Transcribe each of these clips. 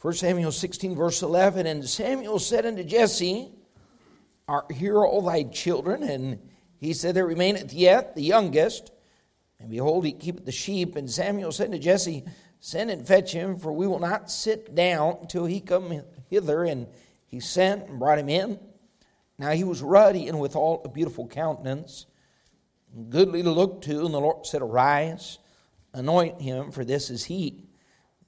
1 Samuel 16, verse 11, and Samuel said unto Jesse, Are here all thy children? And he said, There remaineth yet the youngest. And behold, he keepeth the sheep. And Samuel said to Jesse, Send and fetch him, for we will not sit down till he come hither. And he sent and brought him in. Now he was ruddy and withal a beautiful countenance, goodly to look to. And the Lord said, Arise, anoint him, for this is he.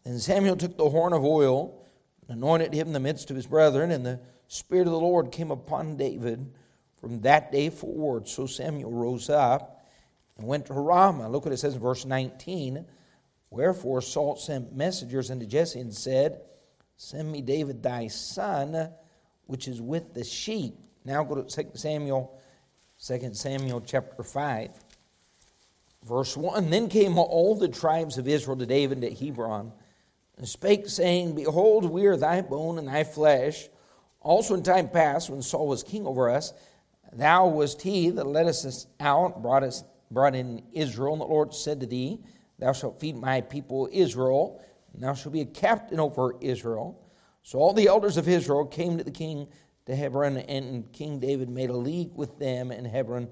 And Samuel took the horn of oil and anointed him in the midst of his brethren. And the Spirit of the Lord came upon David from that day forward. So Samuel rose up and went to Ramah. Look what it says in verse 19. Wherefore Saul sent messengers unto Jesse and said, Send me David thy son, which is with the sheep. Now go to 2 Samuel, 2 Samuel chapter 5, verse 1. Then came all the tribes of Israel to David at Hebron, and spake, saying, Behold, we are thy bone and thy flesh. Also in time past, when Saul was king over us, thou wast he that led us out, brought us brought in Israel, and the Lord said to thee, Thou shalt feed my people Israel, and thou shalt be a captain over Israel. So all the elders of Israel came to the king to Hebron, and King David made a league with them in Hebron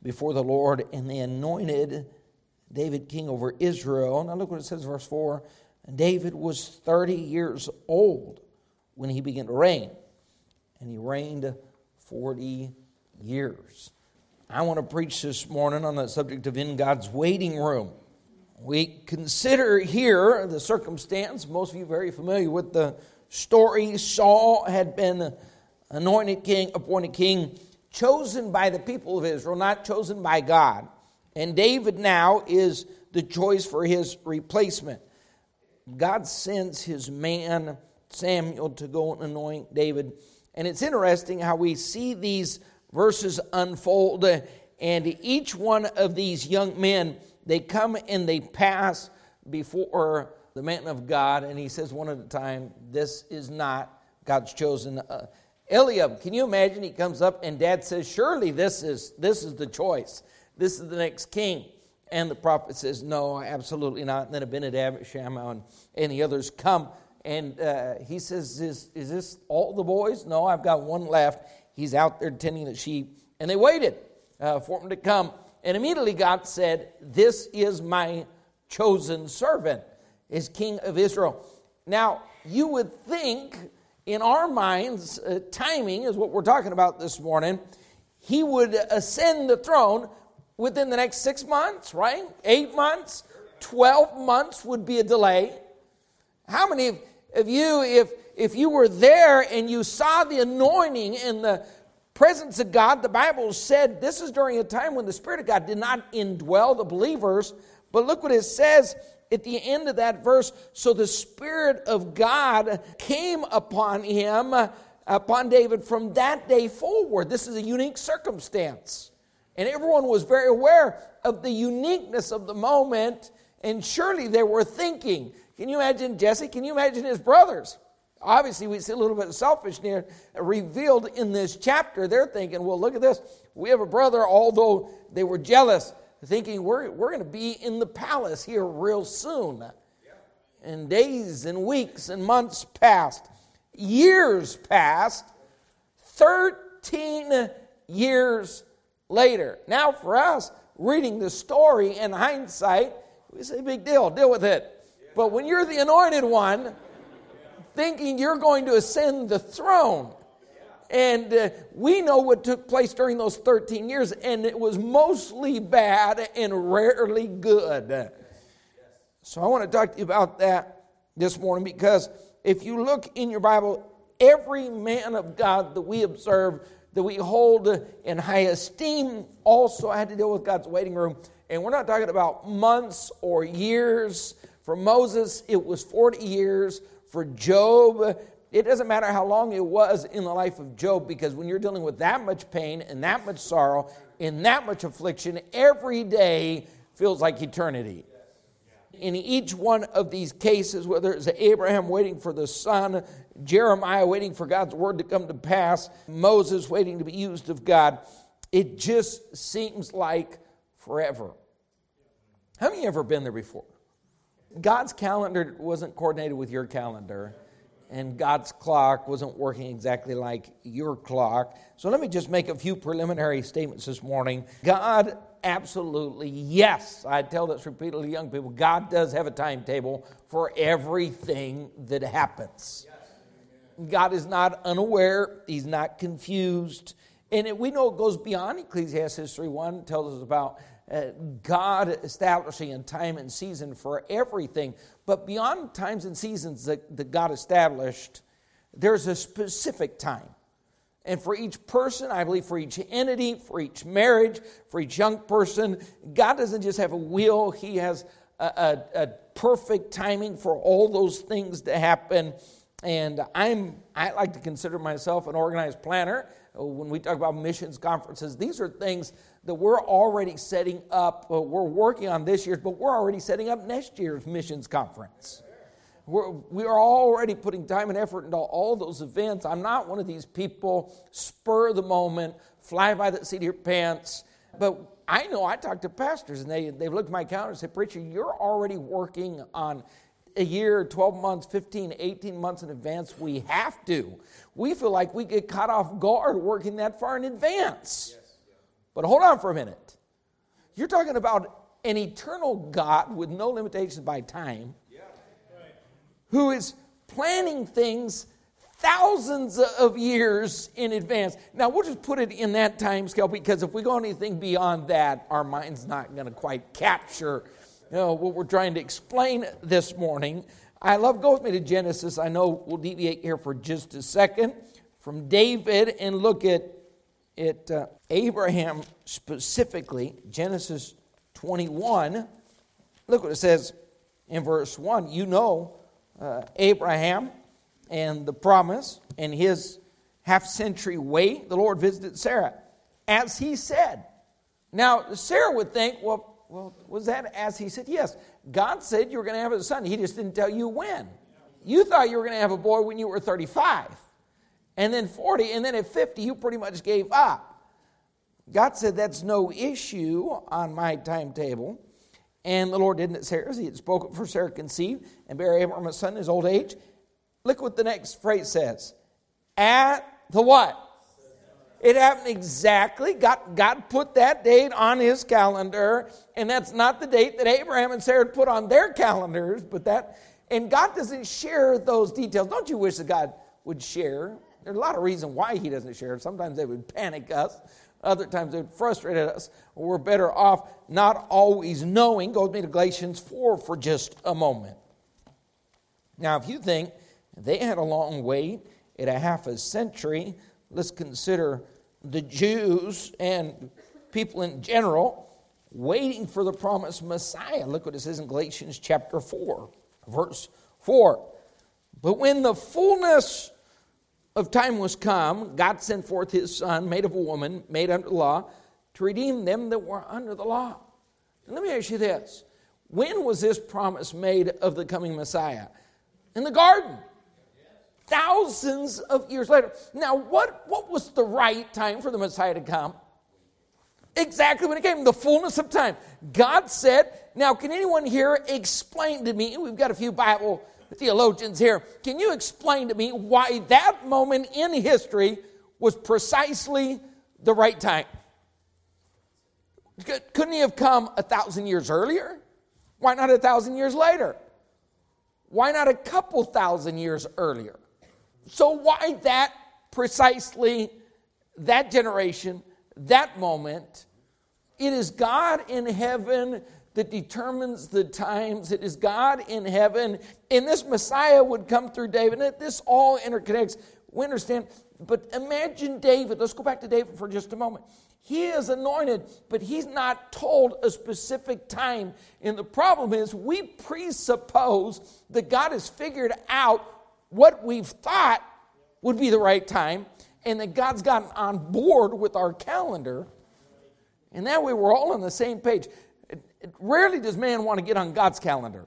before the Lord, and they anointed David king over Israel. Now look what it says, verse 4 David was 30 years old when he began to reign, and he reigned 40 years. I want to preach this morning on the subject of in God's waiting room. We consider here the circumstance, most of you very familiar with the story. Saul had been anointed king, appointed king, chosen by the people of Israel, not chosen by God. And David now is the choice for his replacement. God sends his man Samuel to go and anoint David. And it's interesting how we see these verses unfold, and each one of these young men, they come and they pass before the man of God, and he says one at a time, This is not God's chosen. Uh, Eliab, can you imagine? He comes up and dad says, Surely this is, this is the choice. This is the next king. And the prophet says, No, absolutely not. And then Abinadab, Shammah, and, and the others come. And uh, he says, is, is this all the boys? No, I've got one left. He's out there tending the sheep. And they waited uh, for him to come. And immediately God said, This is my chosen servant, is king of Israel. Now, you would think in our minds, uh, timing is what we're talking about this morning, he would ascend the throne within the next six months, right? Eight months, 12 months would be a delay. How many of, you, if if you were there and you saw the anointing and the presence of God, the Bible said this is during a time when the Spirit of God did not indwell the believers. But look what it says at the end of that verse. So the Spirit of God came upon him, upon David, from that day forward. This is a unique circumstance. And everyone was very aware of the uniqueness of the moment. And surely they were thinking, can you imagine Jesse? Can you imagine his brothers? Obviously, we see a little bit of selfishness revealed in this chapter. They're thinking, well, look at this. We have a brother, although they were jealous, thinking we're, we're going to be in the palace here real soon. And days and weeks and months passed, years passed, 13 years later. Now, for us, reading the story in hindsight, we say, big deal, deal with it. But when you're the anointed one, thinking you're going to ascend the throne. And uh, we know what took place during those 13 years, and it was mostly bad and rarely good. So I want to talk to you about that this morning because if you look in your Bible, every man of God that we observe, that we hold in high esteem, also had to deal with God's waiting room. And we're not talking about months or years. For Moses, it was 40 years for Job, it doesn't matter how long it was in the life of Job, because when you're dealing with that much pain and that much sorrow, and that much affliction, every day feels like eternity. In each one of these cases, whether it's Abraham waiting for the son, Jeremiah waiting for God's word to come to pass, Moses waiting to be used of God, it just seems like forever. How many ever been there before? God's calendar wasn't coordinated with your calendar. and God's clock wasn't working exactly like your clock. So let me just make a few preliminary statements this morning. God absolutely, yes, I tell this repeatedly to young people God does have a timetable for everything that happens. God is not unaware, He's not confused. And it, we know it goes beyond Ecclesiastes 3.1, tells us about uh, God establishing a time and season for everything. But beyond times and seasons that, that God established, there's a specific time. And for each person, I believe for each entity, for each marriage, for each young person, God doesn't just have a will, He has a, a, a perfect timing for all those things to happen. And I'm, I like to consider myself an organized planner. Uh, when we talk about missions conferences, these are things that we're already setting up. Uh, we're working on this year's, but we're already setting up next year's missions conference. We're, we are already putting time and effort into all those events. I'm not one of these people, spur the moment, fly by the seat of your pants. But I know I talk to pastors and they, they've looked at my calendar and said, Preacher, you're already working on a year, 12 months, 15, 18 months in advance. We have to. We feel like we get caught off guard working that far in advance. Yes. But hold on for a minute. You're talking about an eternal God with no limitations by time yeah. right. who is planning things thousands of years in advance. Now, we'll just put it in that time scale because if we go anything beyond that, our mind's not going to quite capture you know, what we're trying to explain this morning. I love, go with me to Genesis. I know we'll deviate here for just a second from David and look at, at uh, Abraham specifically, Genesis 21. Look what it says in verse 1. You know uh, Abraham and the promise and his half century wait, the Lord visited Sarah as he said. Now, Sarah would think, well, well, was that as he said? Yes. God said you were going to have a son. He just didn't tell you when. You thought you were going to have a boy when you were 35, and then 40, and then at 50, you pretty much gave up. God said that's no issue on my timetable. And the Lord didn't Sarah's. He had spoken for Sarah conceived and bear Abraham a son in his old age. Look what the next phrase says. At the what? It happened exactly. God, God put that date on his calendar, and that's not the date that Abraham and Sarah put on their calendars, but that, and God doesn't share those details. Don't you wish that God would share? There's a lot of reason why he doesn't share. Sometimes they would panic us. Other times would frustrate us. We're better off not always knowing. Go with me to Galatians 4 for just a moment. Now, if you think they had a long wait at a half a century, let's consider the Jews and people in general waiting for the promised Messiah. Look what it says in Galatians chapter 4, verse 4. But when the fullness of time was come, God sent forth his Son, made of a woman, made under the law, to redeem them that were under the law. And let me ask you this when was this promise made of the coming Messiah? In the garden thousands of years later. Now, what, what was the right time for the Messiah to come? Exactly when it came, the fullness of time. God said, now, can anyone here explain to me? We've got a few Bible theologians here. Can you explain to me why that moment in history was precisely the right time? Couldn't he have come a thousand years earlier? Why not a thousand years later? Why not a couple thousand years earlier? So, why that precisely, that generation, that moment? It is God in heaven that determines the times. It is God in heaven. And this Messiah would come through David. And this all interconnects. We understand. But imagine David. Let's go back to David for just a moment. He is anointed, but he's not told a specific time. And the problem is, we presuppose that God has figured out what we've thought would be the right time, and that God's gotten on board with our calendar, and that way we're all on the same page. It, it, rarely does man want to get on God's calendar.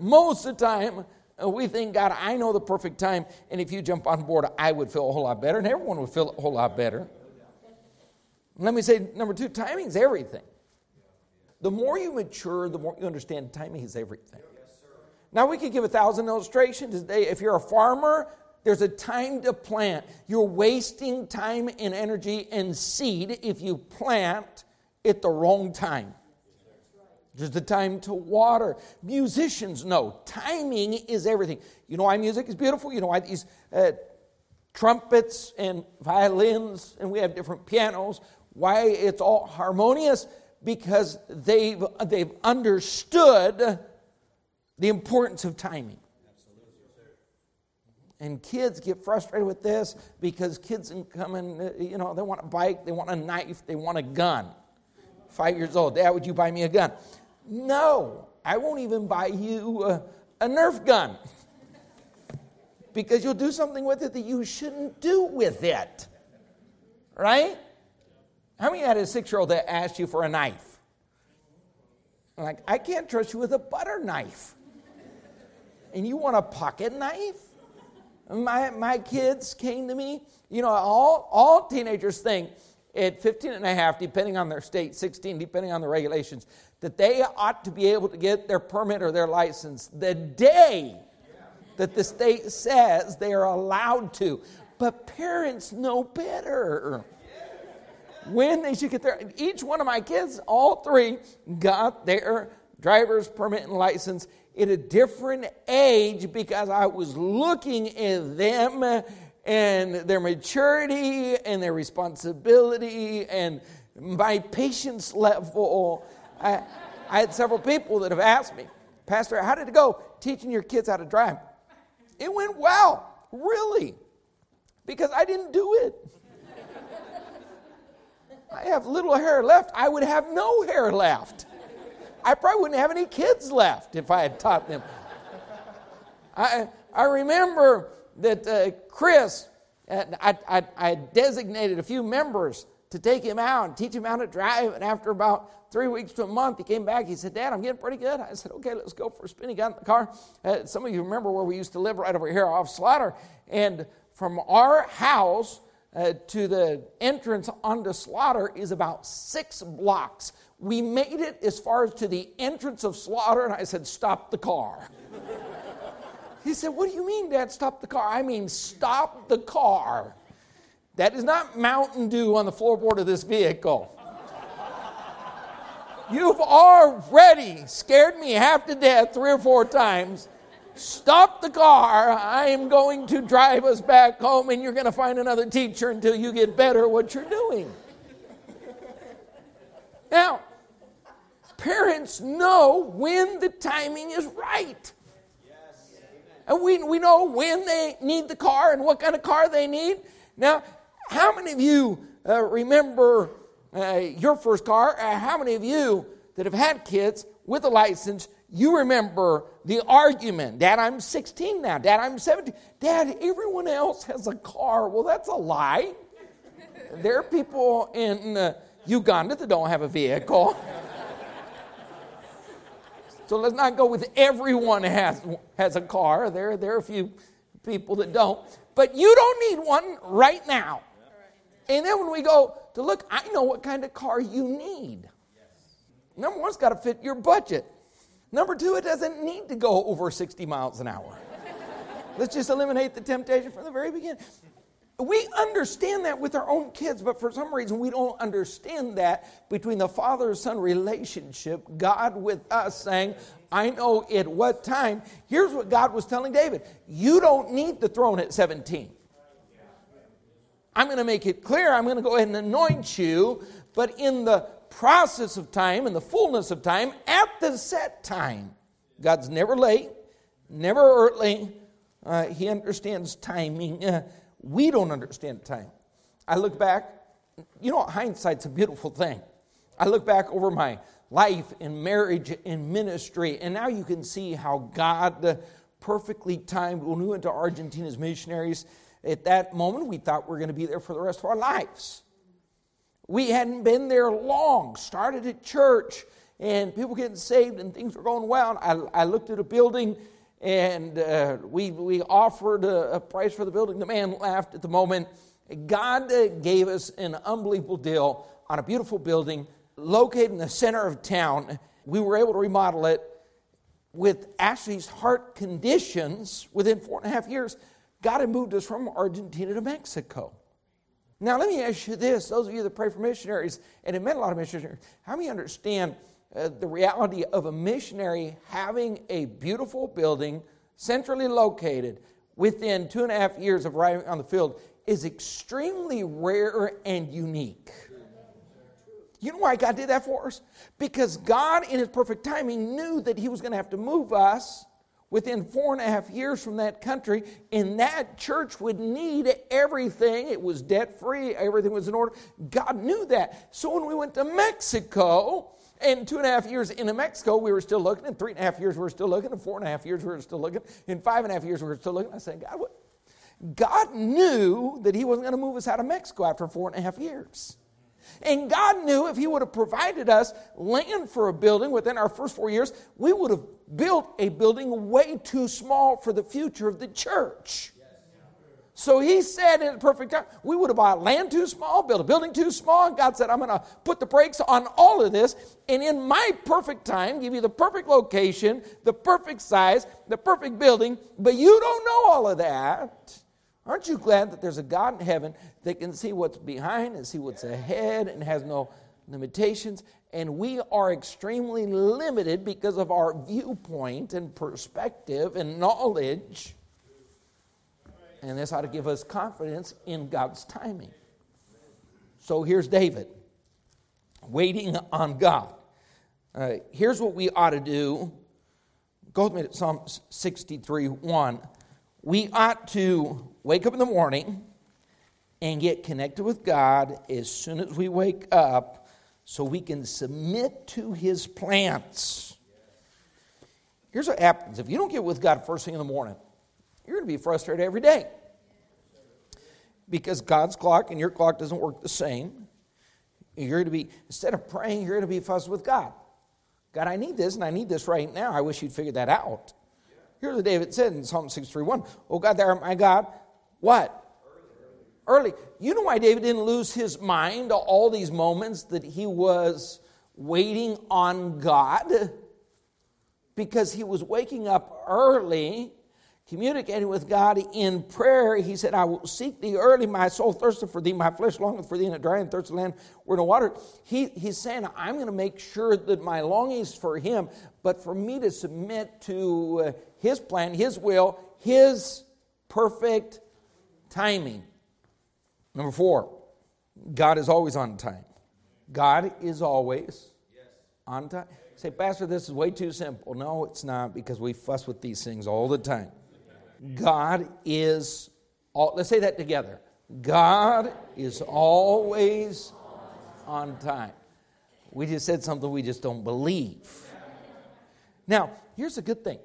Most of the time, uh, we think, God, I know the perfect time, and if you jump on board, I would feel a whole lot better, and everyone would feel a whole lot better. Let me say, number two, timing is everything. The more you mature, the more you understand timing is everything. Now, we could give a thousand illustrations today. If you're a farmer, there's a time to plant. You're wasting time and energy and seed if you plant at the wrong time. There's the time to water. Musicians know timing is everything. You know why music is beautiful? You know why these uh, trumpets and violins and we have different pianos, why it's all harmonious? Because they've, they've understood the importance of timing. And kids get frustrated with this because kids come in, you know, they want a bike, they want a knife, they want a gun. Five years old, Dad, would you buy me a gun? No, I won't even buy you a, a Nerf gun because you'll do something with it that you shouldn't do with it. Right? How many had a six year old that asked you for a knife? Like, I can't trust you with a butter knife. And you want a pocket knife? My, my kids came to me. You know, all, all teenagers think at 15 and a half, depending on their state, 16, depending on the regulations, that they ought to be able to get their permit or their license the day that the state says they are allowed to. But parents know better. When they should get their, each one of my kids, all three, got their driver's permit and license at a different age because I was looking at them and their maturity and their responsibility and my patience level. I, I had several people that have asked me, Pastor, how did it go teaching your kids how to drive? It went well, really, because I didn't do it. I have little hair left. I would have no hair left. I probably wouldn't have any kids left if I had taught them. I, I remember that uh, Chris, uh, I, I, I designated a few members to take him out and teach him how to drive. And after about three weeks to a month, he came back. He said, Dad, I'm getting pretty good. I said, Okay, let's go for a spin. He got in the car. Uh, some of you remember where we used to live right over here off Slaughter. And from our house uh, to the entrance onto Slaughter is about six blocks. We made it as far as to the entrance of Slaughter, and I said, Stop the car. he said, What do you mean, Dad, stop the car? I mean, stop the car. That is not Mountain Dew on the floorboard of this vehicle. You've already scared me half to death three or four times. Stop the car. I am going to drive us back home, and you're going to find another teacher until you get better what you're doing. Now, parents know when the timing is right. And we, we know when they need the car and what kind of car they need. Now, how many of you uh, remember uh, your first car? Uh, how many of you that have had kids with a license, you remember the argument? Dad, I'm 16 now. Dad, I'm 17. Dad, everyone else has a car. Well, that's a lie. there are people in uh, Uganda that don't have a vehicle. So let's not go with everyone has, has a car. There, there are a few people that don't. But you don't need one right now. And then when we go to look, I know what kind of car you need. Number one, it's got to fit your budget. Number two, it doesn't need to go over 60 miles an hour. Let's just eliminate the temptation from the very beginning. We understand that with our own kids, but for some reason we don't understand that between the father son relationship, God with us saying, I know at what time. Here's what God was telling David You don't need the throne at 17. I'm going to make it clear, I'm going to go ahead and anoint you, but in the process of time, and the fullness of time, at the set time. God's never late, never early. Uh, he understands timing. Uh, we don't understand time. I look back, you know, hindsight's a beautiful thing. I look back over my life in marriage and ministry, and now you can see how God perfectly timed when we went to Argentina as missionaries. At that moment, we thought we are going to be there for the rest of our lives. We hadn't been there long, started at church, and people getting saved, and things were going well. I, I looked at a building and uh, we, we offered a, a, price for the building. The man laughed at the moment. God uh, gave us an unbelievable deal on a beautiful building located in the center of town. We were able to remodel it. with Ashley's heart conditions, within four and a half years, God had moved us from Argentina to Mexico. Now, let me ask you this those of you that pray for missionaries, and it meant a lot of missionaries, how many understand uh, the reality of a missionary having a beautiful building, centrally located, within two and a half years of arriving on the field is extremely rare and unique. You know why God did that for us? Because God, in His perfect timing, knew that He was going to have to move us within four and a half years from that country, and that church would need everything. It was debt free, everything was in order. God knew that. So when we went to Mexico, and two and a half years into Mexico, we were still looking. In three and a half years, we were still looking. In four and a half years, we were still looking. In five and a half years, we were still looking. I said, God, what? God knew that He wasn't going to move us out of Mexico after four and a half years. And God knew if He would have provided us land for a building within our first four years, we would have built a building way too small for the future of the church. So he said in the perfect time, we would have bought land too small, built a building too small. And God said, I'm going to put the brakes on all of this. And in my perfect time, give you the perfect location, the perfect size, the perfect building. But you don't know all of that. Aren't you glad that there's a God in heaven that can see what's behind and see what's ahead and has no limitations? And we are extremely limited because of our viewpoint and perspective and knowledge. And this ought to give us confidence in God's timing. So here's David waiting on God. Uh, here's what we ought to do. Go with me to Psalm 63 1 we ought to wake up in the morning and get connected with God as soon as we wake up so we can submit to his plans. Here's what happens if you don't get with God first thing in the morning, you're going to be frustrated every day. Because God's clock and your clock doesn't work the same. You're going to be, instead of praying, you're going to be fussed with God. God, I need this and I need this right now. I wish you'd figure that out. Here's what David said in Psalm 631 Oh God, art my God. What? Early. You know why David didn't lose his mind all these moments that he was waiting on God? Because he was waking up early communicating with God in prayer, he said, I will seek thee early. My soul thirsteth for thee. My flesh longeth for thee in a dry and thirsty land where no water. He, he's saying, I'm going to make sure that my longings for him, but for me to submit to uh, his plan, his will, his perfect timing. Number four, God is always on time. God is always on time. Say, Pastor, this is way too simple. No, it's not because we fuss with these things all the time. God is, all, let's say that together. God is always on time. We just said something we just don't believe. Now, here's a good thing.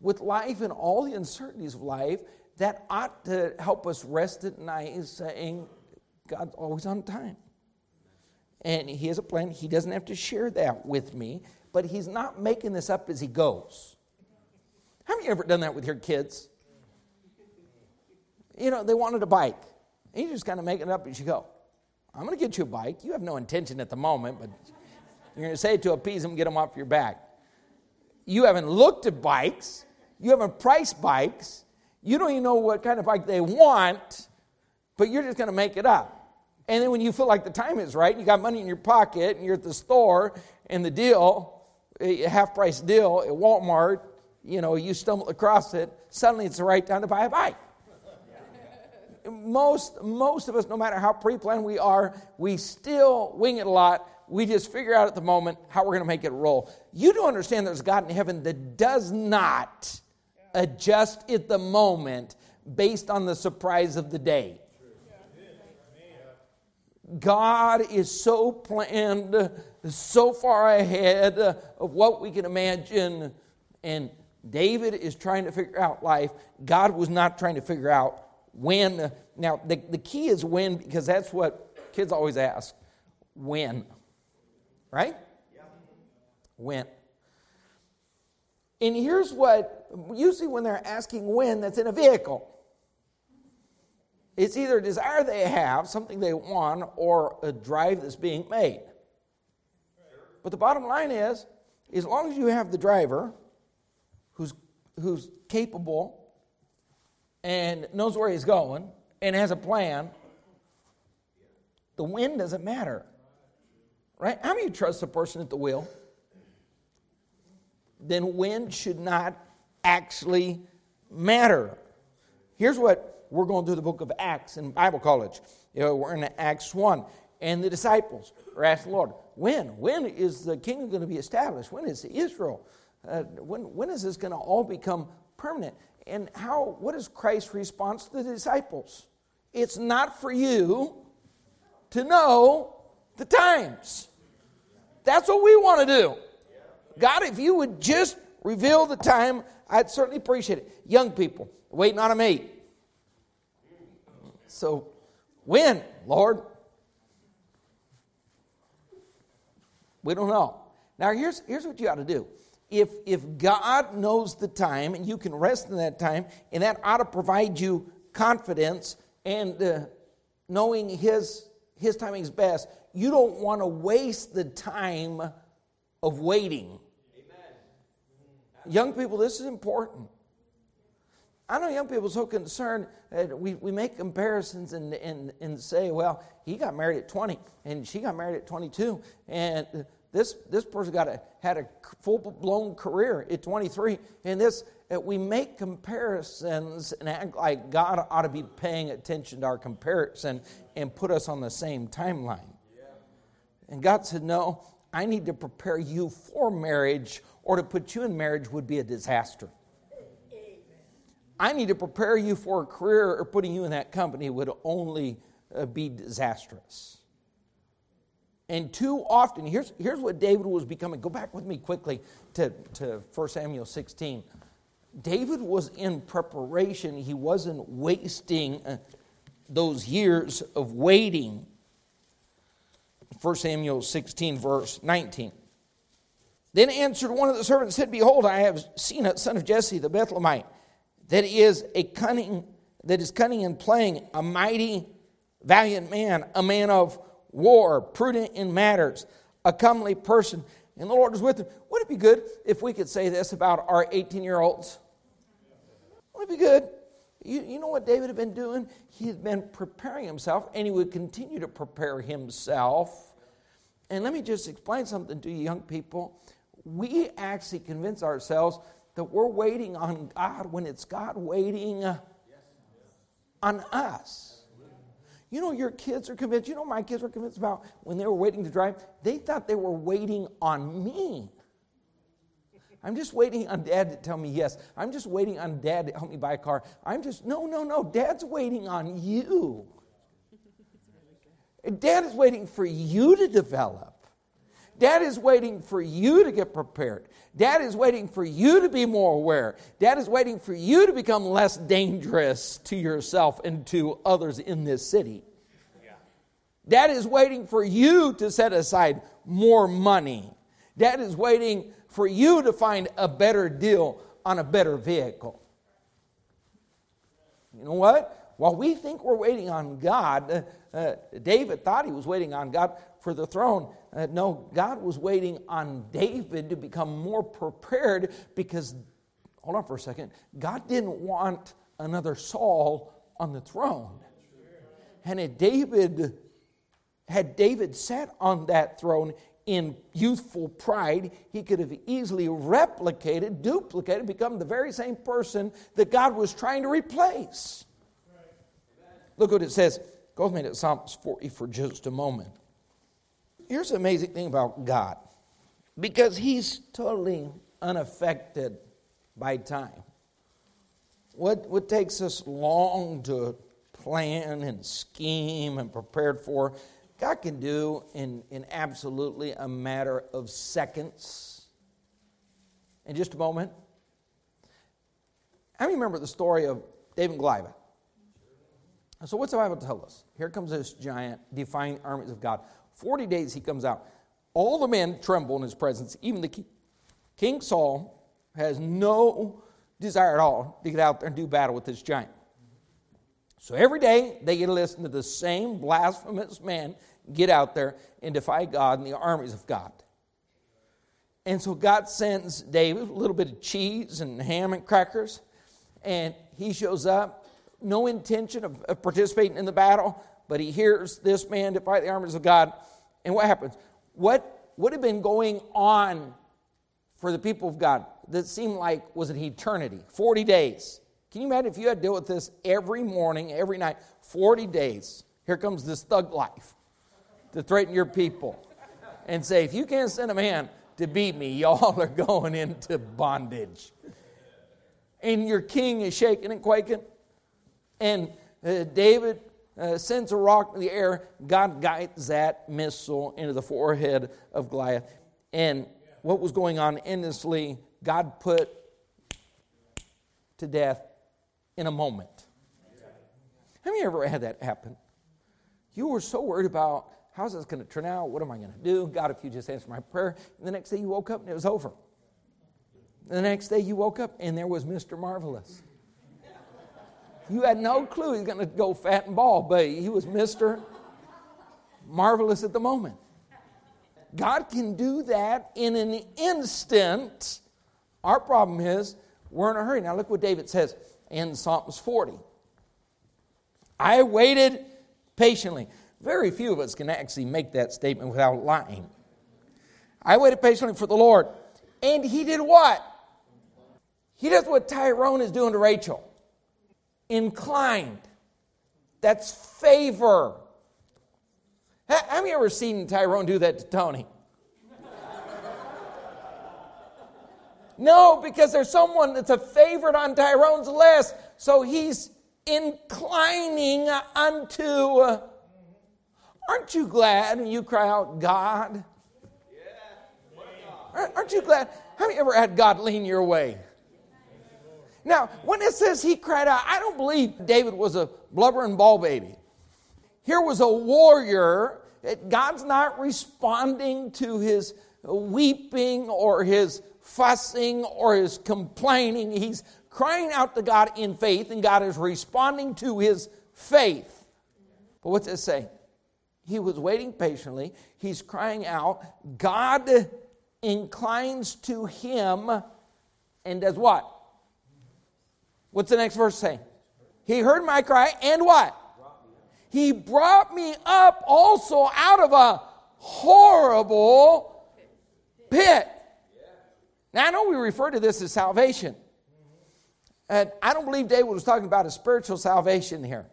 With life and all the uncertainties of life, that ought to help us rest at night saying, God's always on time. And He has a plan. He doesn't have to share that with me, but He's not making this up as He goes. Have you ever done that with your kids? you know, they wanted a bike. And you just kind of make it up as you go. I'm going to get you a bike. You have no intention at the moment, but you're going to say it to appease them, get them off your back. You haven't looked at bikes. You haven't priced bikes. You don't even know what kind of bike they want, but you're just going to make it up. And then when you feel like the time is right, you got money in your pocket, and you're at the store, and the deal, a half price deal at Walmart, you know, you stumble across it, suddenly it's the right time to buy a bike most, most of us, no matter how pre planned we are, we still wing it a lot. We just figure out at the moment how we're going to make it roll. You don't understand there's God in heaven that does not adjust at the moment based on the surprise of the day. God is so planned, so far ahead of what we can imagine. And David is trying to figure out life. God was not trying to figure out when, now the, the key is when because that's what kids always ask. When? Right? When? And here's what, usually when they're asking when, that's in a vehicle. It's either a desire they have, something they want, or a drive that's being made. But the bottom line is, as long as you have the driver, who's, who's capable and knows where he's going and has a plan, the wind doesn't matter. Right? How many trust the person at the wheel? Then wind should not actually matter. Here's what we're going through the book of Acts in Bible college. You know, we're in Acts 1. And the disciples are asking the Lord, when? When is the kingdom going to be established? When is Israel? Uh, when, when is this going to all become permanent? And how, what is Christ's response to the disciples? It's not for you to know the times. That's what we want to do. God, if you would just reveal the time, I'd certainly appreciate it. Young people, waiting on a mate. So, when, Lord? We don't know. Now, here's, here's what you ought to do. If, if God knows the time and you can rest in that time, and that ought to provide you confidence and uh, knowing His, His timing is best, you don't want to waste the time of waiting. Amen. Young people, this is important. I know young people are so concerned that we, we make comparisons and, and, and say, well, he got married at 20 and she got married at 22. And this, this person got a, had a full blown career at 23. And this, we make comparisons and act like God ought to be paying attention to our comparison and put us on the same timeline. And God said, no, I need to prepare you for marriage, or to put you in marriage would be a disaster. I need to prepare you for a career, or putting you in that company would only uh, be disastrous. And too often, here's, here's what David was becoming. Go back with me quickly to, to 1 Samuel 16. David was in preparation, he wasn't wasting uh, those years of waiting. 1 Samuel 16, verse 19. Then answered one of the servants, said, Behold, I have seen a son of Jesse the Bethlehemite that is a cunning, that is cunning and playing, a mighty, valiant man, a man of war, prudent in matters, a comely person. And the Lord is with him. Would it be good if we could say this about our 18 year olds? Would it be good? You, you know what David had been doing? He had been preparing himself, and he would continue to prepare himself. And let me just explain something to you, young people. We actually convince ourselves that we're waiting on God when it's God waiting on us. You know, your kids are convinced, you know, my kids were convinced about when they were waiting to drive, they thought they were waiting on me. I'm just waiting on dad to tell me yes. I'm just waiting on dad to help me buy a car. I'm just, no, no, no. Dad's waiting on you. Dad is waiting for you to develop. Dad is waiting for you to get prepared. Dad is waiting for you to be more aware. Dad is waiting for you to become less dangerous to yourself and to others in this city. Dad is waiting for you to set aside more money. Dad is waiting for you to find a better deal on a better vehicle. You know what? While we think we're waiting on God, uh, David thought he was waiting on God for the throne. Uh, no, God was waiting on David to become more prepared because, hold on for a second, God didn't want another Saul on the throne. And had David, had David sat on that throne in youthful pride, he could have easily replicated, duplicated, become the very same person that God was trying to replace. Look what it says. Go with me to Psalms 40 for just a moment here's the amazing thing about God because He's totally unaffected by time. What, what takes us long to plan and scheme and prepare for, God can do in, in absolutely a matter of seconds. In just a moment. I remember the story of David and Goliath. So, what's the Bible tell us? Here comes this giant defying armies of God. 40 days he comes out. All the men tremble in his presence, even the king. King Saul has no desire at all to get out there and do battle with this giant. So every day they get to listen to the same blasphemous man get out there and defy God and the armies of God. And so God sends David a little bit of cheese and ham and crackers, and he shows up, no intention of, of participating in the battle, but he hears this man to fight the armies of God. And what happens? What would have been going on for the people of God that seemed like was an eternity 40 days. Can you imagine if you had to deal with this every morning, every night, 40 days? Here comes this thug life to threaten your people and say, if you can't send a man to beat me, y'all are going into bondage. And your king is shaking and quaking. And uh, David uh, sends a rock in the air. God guides that missile into the forehead of Goliath. And what was going on endlessly, God put to death in a moment. Have you ever had that happen? You were so worried about how's this going to turn out? What am I going to do? God, if you just answer my prayer. And the next day you woke up and it was over. The next day you woke up and there was Mr. Marvelous. You had no clue he was going to go fat and bald, but he was Mr. Marvelous at the moment. God can do that in an instant. Our problem is we're in a hurry. Now, look what David says in Psalms 40. I waited patiently. Very few of us can actually make that statement without lying. I waited patiently for the Lord. And he did what? He does what Tyrone is doing to Rachel inclined. That's favor. Have you ever seen Tyrone do that to Tony? No, because there's someone that's a favorite on Tyrone's list, so he's inclining unto. Aren't you glad when you cry out, God? Aren't you glad? Have you ever had God lean your way? Now, when it says he cried out, I don't believe David was a blubbering bawl baby. Here was a warrior. God's not responding to his weeping or his fussing or his complaining. He's crying out to God in faith, and God is responding to his faith. But what's it say? He was waiting patiently. He's crying out. God inclines to him and does what? What's the next verse say? He heard my cry and what? He brought me up also out of a horrible pit. Now, I know we refer to this as salvation. And I don't believe David was talking about a spiritual salvation here.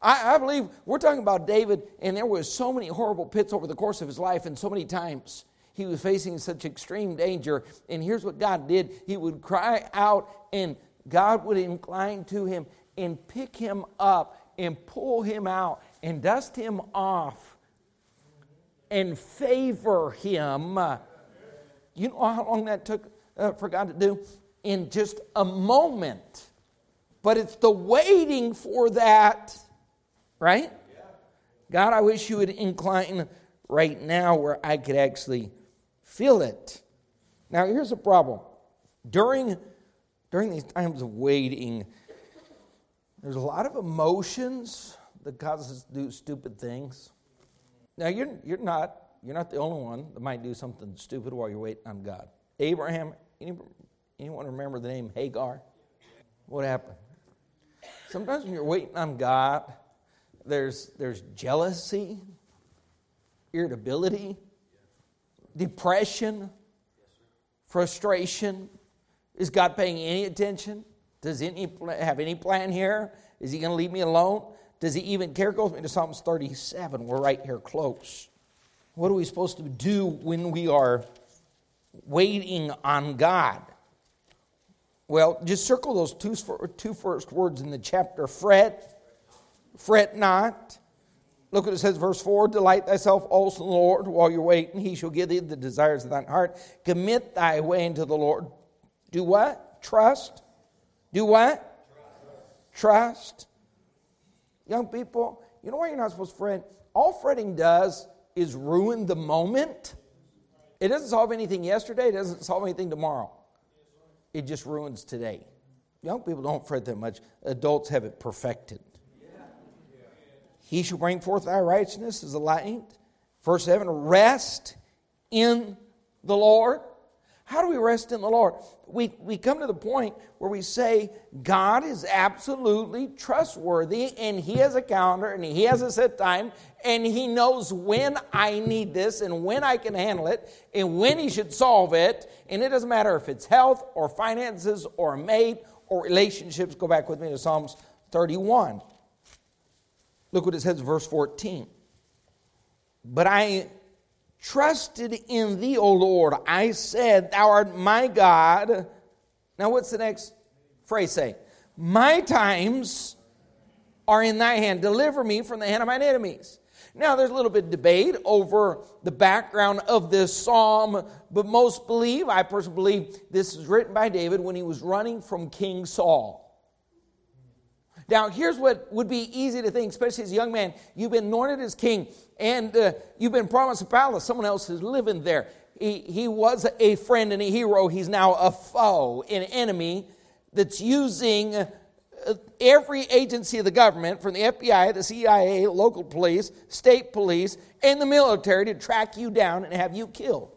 I, I, believe we're talking about David, and there was so many horrible pits over the course of his life, and so many times he was facing such extreme danger. And here's what God did He would cry out, and God would incline to him and pick him up and pull him out and dust him off and favor him. You know how long that took uh, for God to do? In just a moment. But it's the waiting for that, right? God, I wish you would incline right now where I could actually feel it. Now, here's a problem. During during these times of waiting, there's a lot of emotions that cause us to do stupid things. Now you're you're not you're not the only one that might do something stupid while you're waiting on God. Abraham, anyone remember the name Hagar? What happened? Sometimes when you're waiting on God, there's there's jealousy, irritability, depression, frustration, is God paying any attention? Does he have any plan here? Is he going to leave me alone? Does he even care? Go with me to Psalms 37. We're right here close. What are we supposed to do when we are waiting on God? Well, just circle those two, two first words in the chapter fret, fret not. Look what it says, verse 4 Delight thyself also in the Lord while you're waiting. He shall give thee the desires of thine heart. Commit thy way into the Lord. Do what? Trust. Do what? Trust. Trust. Young people, you know why you're not supposed to fret? All fretting does is ruin the moment. It doesn't solve anything yesterday, it doesn't solve anything tomorrow. It just ruins today. Young people don't fret that much, adults have it perfected. He shall bring forth thy righteousness as a light. Verse 7 Rest in the Lord. How do we rest in the Lord? We, we come to the point where we say God is absolutely trustworthy and He has a calendar and He has a set time and He knows when I need this and when I can handle it and when He should solve it. And it doesn't matter if it's health or finances or a mate or relationships. Go back with me to Psalms 31. Look what it says, verse 14. But I trusted in thee, O Lord. I said, Thou art my God. Now, what's the next phrase say? My times are in thy hand. Deliver me from the hand of mine enemies. Now, there's a little bit of debate over the background of this psalm, but most believe, I personally believe, this is written by David when he was running from King Saul. Now, here's what would be easy to think, especially as a young man. You've been anointed as king, and uh, you've been promised a palace. Someone else is living there. He, he was a friend and a hero. He's now a foe, an enemy that's using uh, every agency of the government, from the FBI, the CIA, local police, state police, and the military to track you down and have you killed.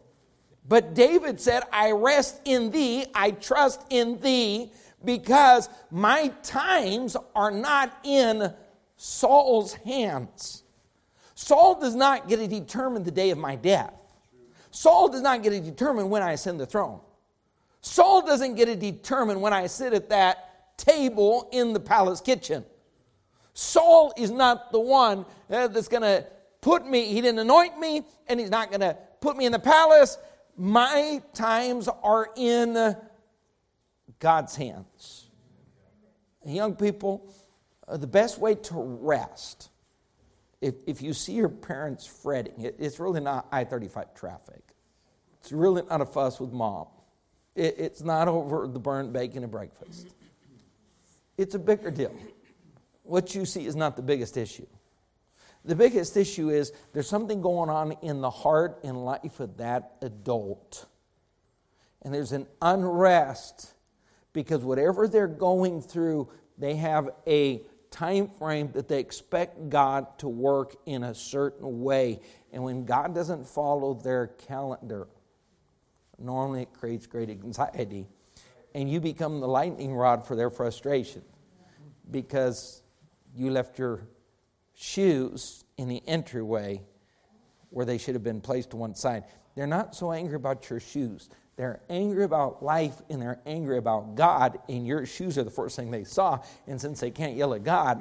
But David said, I rest in thee, I trust in thee because my times are not in Saul's hands. Saul does not get to determine the day of my death. Saul does not get to determine when I ascend the throne. Saul doesn't get to determine when I sit at that table in the palace kitchen. Saul is not the one uh, that's going to put me, he didn't anoint me, and he's not going to put me in the palace. My times are in God's hands. young people, uh, the best way to rest, if, if you see your parents fretting, it, it's really not I 35 traffic. It's really not a fuss with mom. It, it's not over the burnt bacon and breakfast. It's a bigger deal. What you see is not the biggest issue. The biggest issue is there's something going on in the heart and life of that adult. And there's an unrest because whatever they're going through, they have a time frame that they expect God to work in a certain way. And when God doesn't follow their calendar, normally it creates great anxiety. And you become the lightning rod for their frustration because you left your shoes in the entryway where they should have been placed to one side. They're not so angry about your shoes. They're angry about life and they're angry about God, and your shoes are the first thing they saw. And since they can't yell at God,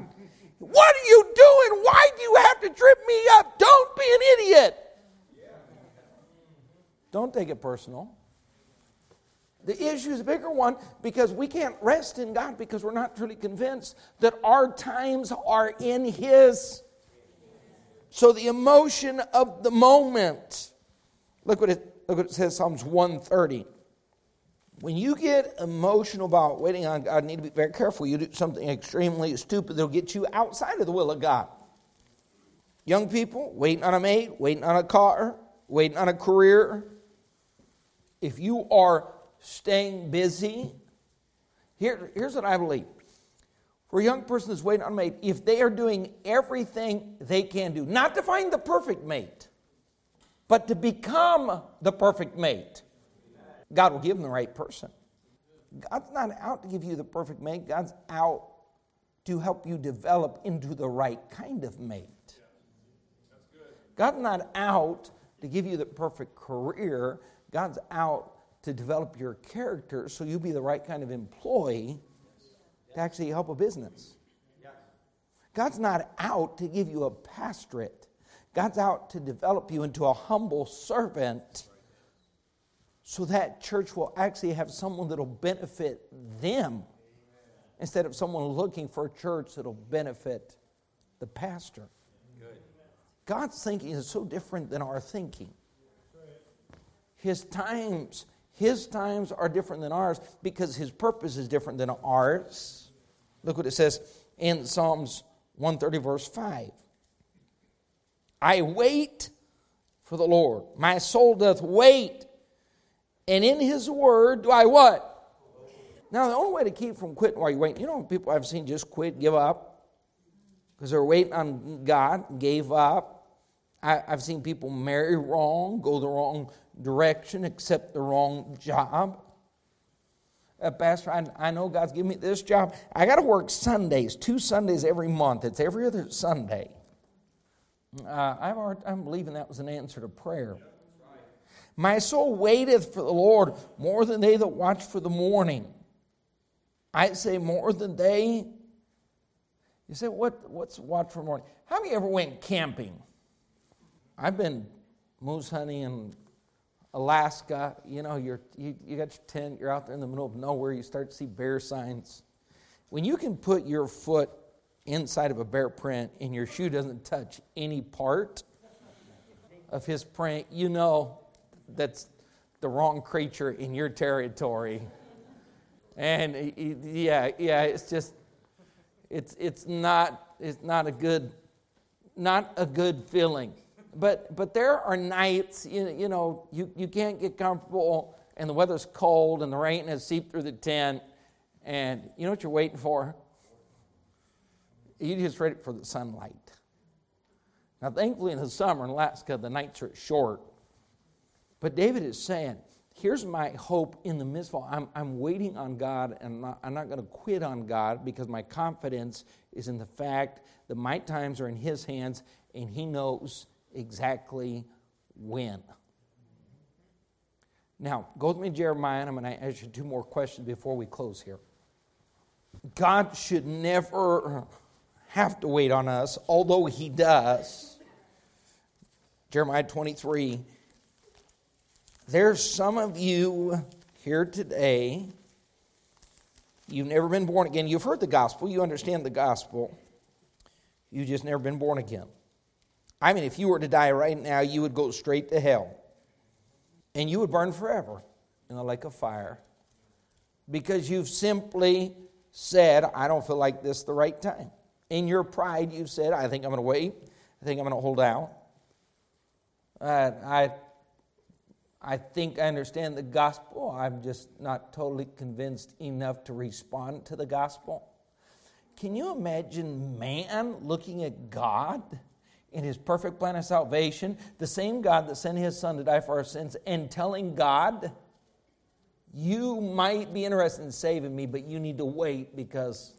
what are you doing? Why do you have to trip me up? Don't be an idiot. Don't take it personal. The issue is a bigger one because we can't rest in God because we're not truly convinced that our times are in His. So the emotion of the moment. Look what it Look what it says, Psalms 130. When you get emotional about waiting on God, you need to be very careful. You do something extremely stupid that'll get you outside of the will of God. Young people, waiting on a mate, waiting on a car, waiting on a career. If you are staying busy, here, here's what I believe. For a young person that's waiting on a mate, if they are doing everything they can do, not to find the perfect mate, but to become the perfect mate. God will give them the right person. God's not out to give you the perfect mate, God's out to help you develop into the right kind of mate. God's not out to give you the perfect career, God's out to develop your character so you'll be the right kind of employee to actually help a business. God's not out to give you a pastorate. God's out to develop you into a humble servant so that church will actually have someone that'll benefit them instead of someone looking for a church that'll benefit the pastor. God's thinking is so different than our thinking. His times, his times are different than ours because his purpose is different than ours. Look what it says in Psalms 130, verse 5. I wait for the Lord. My soul doth wait. And in his word do I what? Now, the only way to keep from quitting while you're waiting, you know, people I've seen just quit, give up, because they're waiting on God, gave up. I, have seen people marry wrong, go the wrong direction, accept the wrong job. Uh, Pastor, I, I know God's given me this job. I got to work Sundays, two Sundays every month. It's every other Sunday. Uh, I've already, I'm believing that was an answer to prayer. My soul waiteth for the Lord more than they that watch for the morning. I say more than they. You say, what, what's watch for morning? How many ever went camping? I've been moose hunting in Alaska. You know, you're, you, you got your tent, you're out there in the middle of nowhere, you start to see bear signs. When you can put your foot inside of a bear print and your shoe doesn't touch any part of his print, you know that's the wrong creature in your territory. And yeah, yeah, it's just, it's, it's, not, it's not a good, not a good feeling. But, but there are nights, you, you know, you, you can't get comfortable and the weather's cold and the rain has seeped through the tent and you know what you're waiting for? You just read it for the sunlight. Now, thankfully, in the summer in Alaska, the nights are short. But David is saying, here's my hope in the midst of all. I'm, I'm waiting on God, and I'm not, I'm not going to quit on God because my confidence is in the fact that my times are in His hands, and He knows exactly when. Now, go with me Jeremiah, and I'm going to ask you two more questions before we close here. God should never have to wait on us, although He does. Jeremiah 23 there's some of you here today, you've never been born again. You've heard the gospel, you understand the gospel, you've just never been born again. I mean, if you were to die right now, you would go straight to hell. And you would burn forever in the lake of fire because you've simply said, I don't feel like this the right time. In your pride, you've said, I think I'm going to wait. I think I'm going to hold out. Uh, I I think I understand the gospel. I'm just not totally convinced enough to respond to the gospel. Can you imagine man looking at God in his perfect plan of salvation, the same God that sent his son to die for our sins, and telling God, You might be interested in saving me, but you need to wait because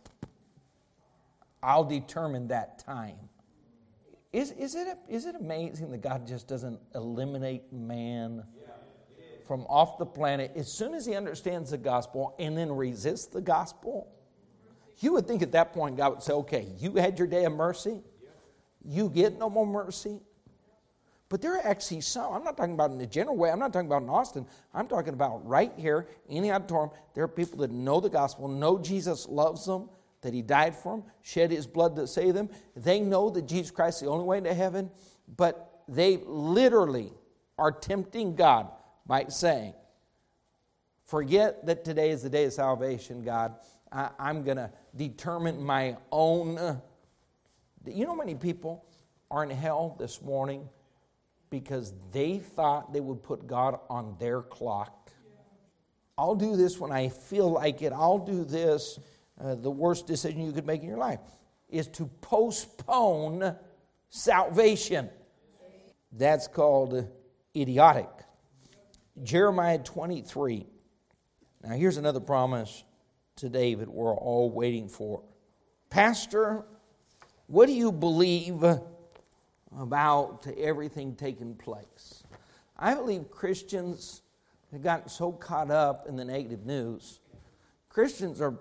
I'll determine that time. Is, is, it, is it amazing that God just doesn't eliminate man? from off the planet as soon as he understands the gospel and then resists the gospel, you would think at that point God would say, okay, you had your day of mercy. You get no more mercy. But there are actually some, I'm not talking about in a general way, I'm not talking about in Austin, I'm talking about right here in the auditorium. There are people that know the gospel, know Jesus loves them, that he died for them, shed his blood to save them. They know that Jesus Christ is the only way to heaven, but they literally are tempting God by saying, Forget that today is the day of salvation, God. I, am going to determine my own. You know, many people are in hell this morning because they thought they would put God on their clock. I'll do this when I feel like it. I'll do this. Uh, the worst decision you could make in your life is to postpone salvation. That's called idiotic. Jeremiah 23. Now, here's another promise to David we're all waiting for. Pastor, what do you believe about everything taking place? I believe Christians have gotten so caught up in the negative news. Christians are,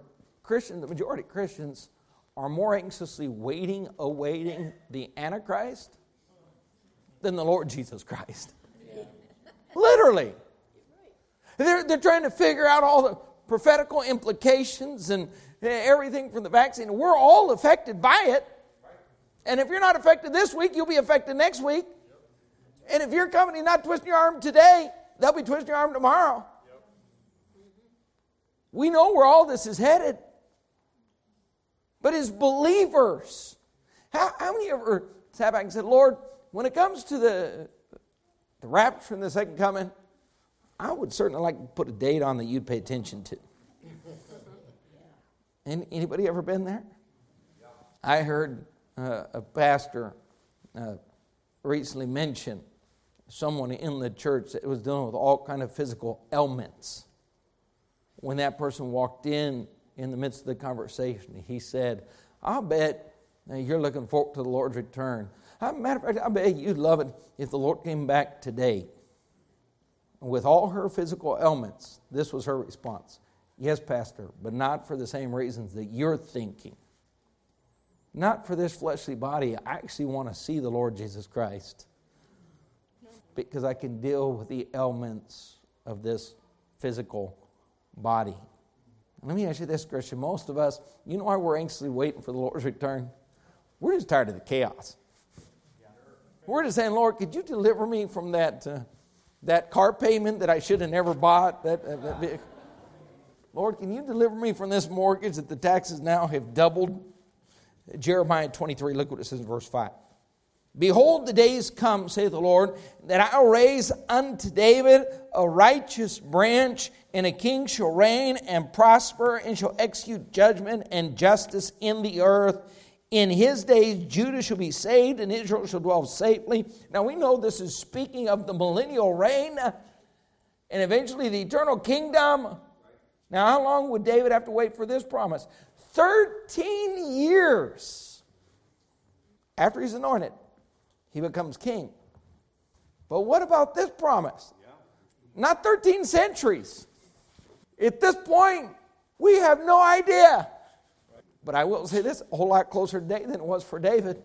Christians, the majority of Christians are more anxiously waiting, awaiting the Antichrist than the Lord Jesus Christ. Literally. They're, they're trying to figure out all the prophetical implications and eh, everything from the vaccine. We're all affected by it. And if you're not affected this week, you'll be affected next week. And if your company not twisting your arm today, they'll be twisting your arm tomorrow. We know where all this is headed. But as believers, how, how many ever sat back and said, Lord, when it comes to the, the rapture and the second coming, I would certainly like to put a date on that you'd pay attention to. And anybody ever been there? I heard uh, a pastor uh, recently mention someone in the church that was dealing with all kind of physical ailments. When that person walked in in the midst of the conversation, he said, "I'll bet you're looking forward to the Lord's return. Matter of fact, I bet you'd love it if the Lord came back today." With all her physical ailments, this was her response Yes, Pastor, but not for the same reasons that you're thinking. Not for this fleshly body. I actually want to see the Lord Jesus Christ because I can deal with the ailments of this physical body. Let me ask you this, Christian. Most of us, you know why we're anxiously waiting for the Lord's return? We're just tired of the chaos. We're just saying, Lord, could you deliver me from that, uh, that car payment that I should have never bought? That, uh, that Lord, can you deliver me from this mortgage that the taxes now have doubled? Jeremiah 23, look what it says in verse 5. Behold, the days come, saith the Lord, that I'll raise unto David a righteous branch, and a king shall reign and prosper, and shall execute judgment and justice in the earth. In his days, Judah shall be saved, and Israel shall dwell safely. Now we know this is speaking of the millennial reign and eventually the eternal kingdom. Now, how long would David have to wait for this promise? 13 years after he's anointed, he becomes king. But what about this promise? Not 13 centuries. At this point, we have no idea. But I will say this a whole lot closer today than it was for David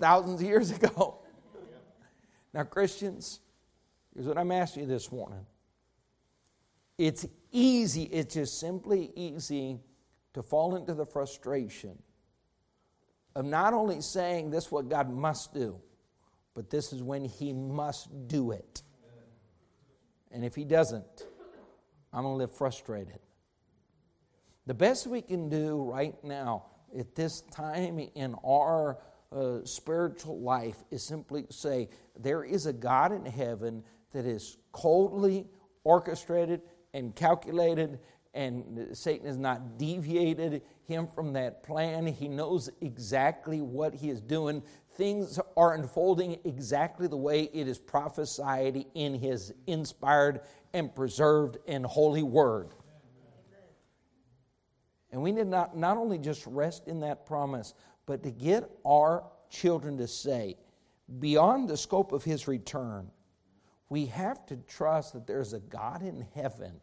thousands of years ago. Now, Christians, here's what I'm asking you this morning it's easy, it's just simply easy to fall into the frustration of not only saying this is what God must do, but this is when He must do it. And if He doesn't, I'm going to live frustrated. The best we can do right now at this time in our uh, spiritual life is simply say, There is a God in heaven that is coldly orchestrated and calculated, and Satan has not deviated him from that plan. He knows exactly what he is doing. Things are unfolding exactly the way it is prophesied in his inspired and preserved and holy word. And we need not, not only just rest in that promise, but to get our children to say, beyond the scope of his return, we have to trust that there's a God in heaven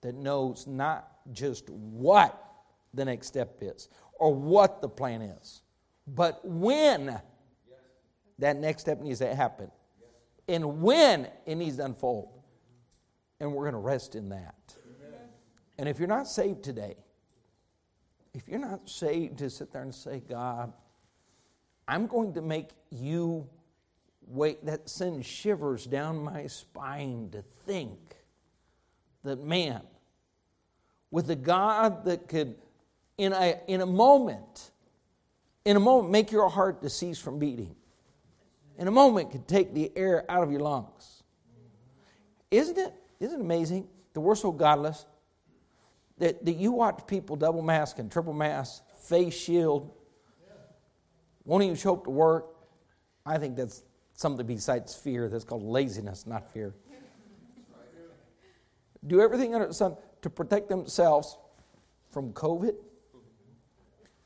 that knows not just what the next step is or what the plan is, but when that next step needs to happen and when it needs to unfold. And we're going to rest in that. And if you're not saved today, if you're not saved to sit there and say, God, I'm going to make you wait, that sends shivers down my spine to think that man, with a God that could, in a, in a moment, in a moment, make your heart to cease from beating. In a moment, could take the air out of your lungs. Isn't it? Isn't it amazing that we're so godless that, that you watch people double mask and triple mask, face shield, won't even show up to work? I think that's something besides fear. That's called laziness, not fear. Do everything under the sun to protect themselves from COVID,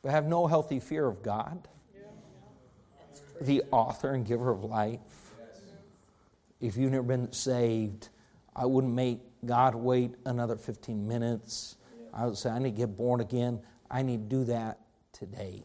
but have no healthy fear of God, the author and giver of life. If you've never been saved, I wouldn't make God wait another 15 minutes. I would say, I need to get born again. I need to do that today.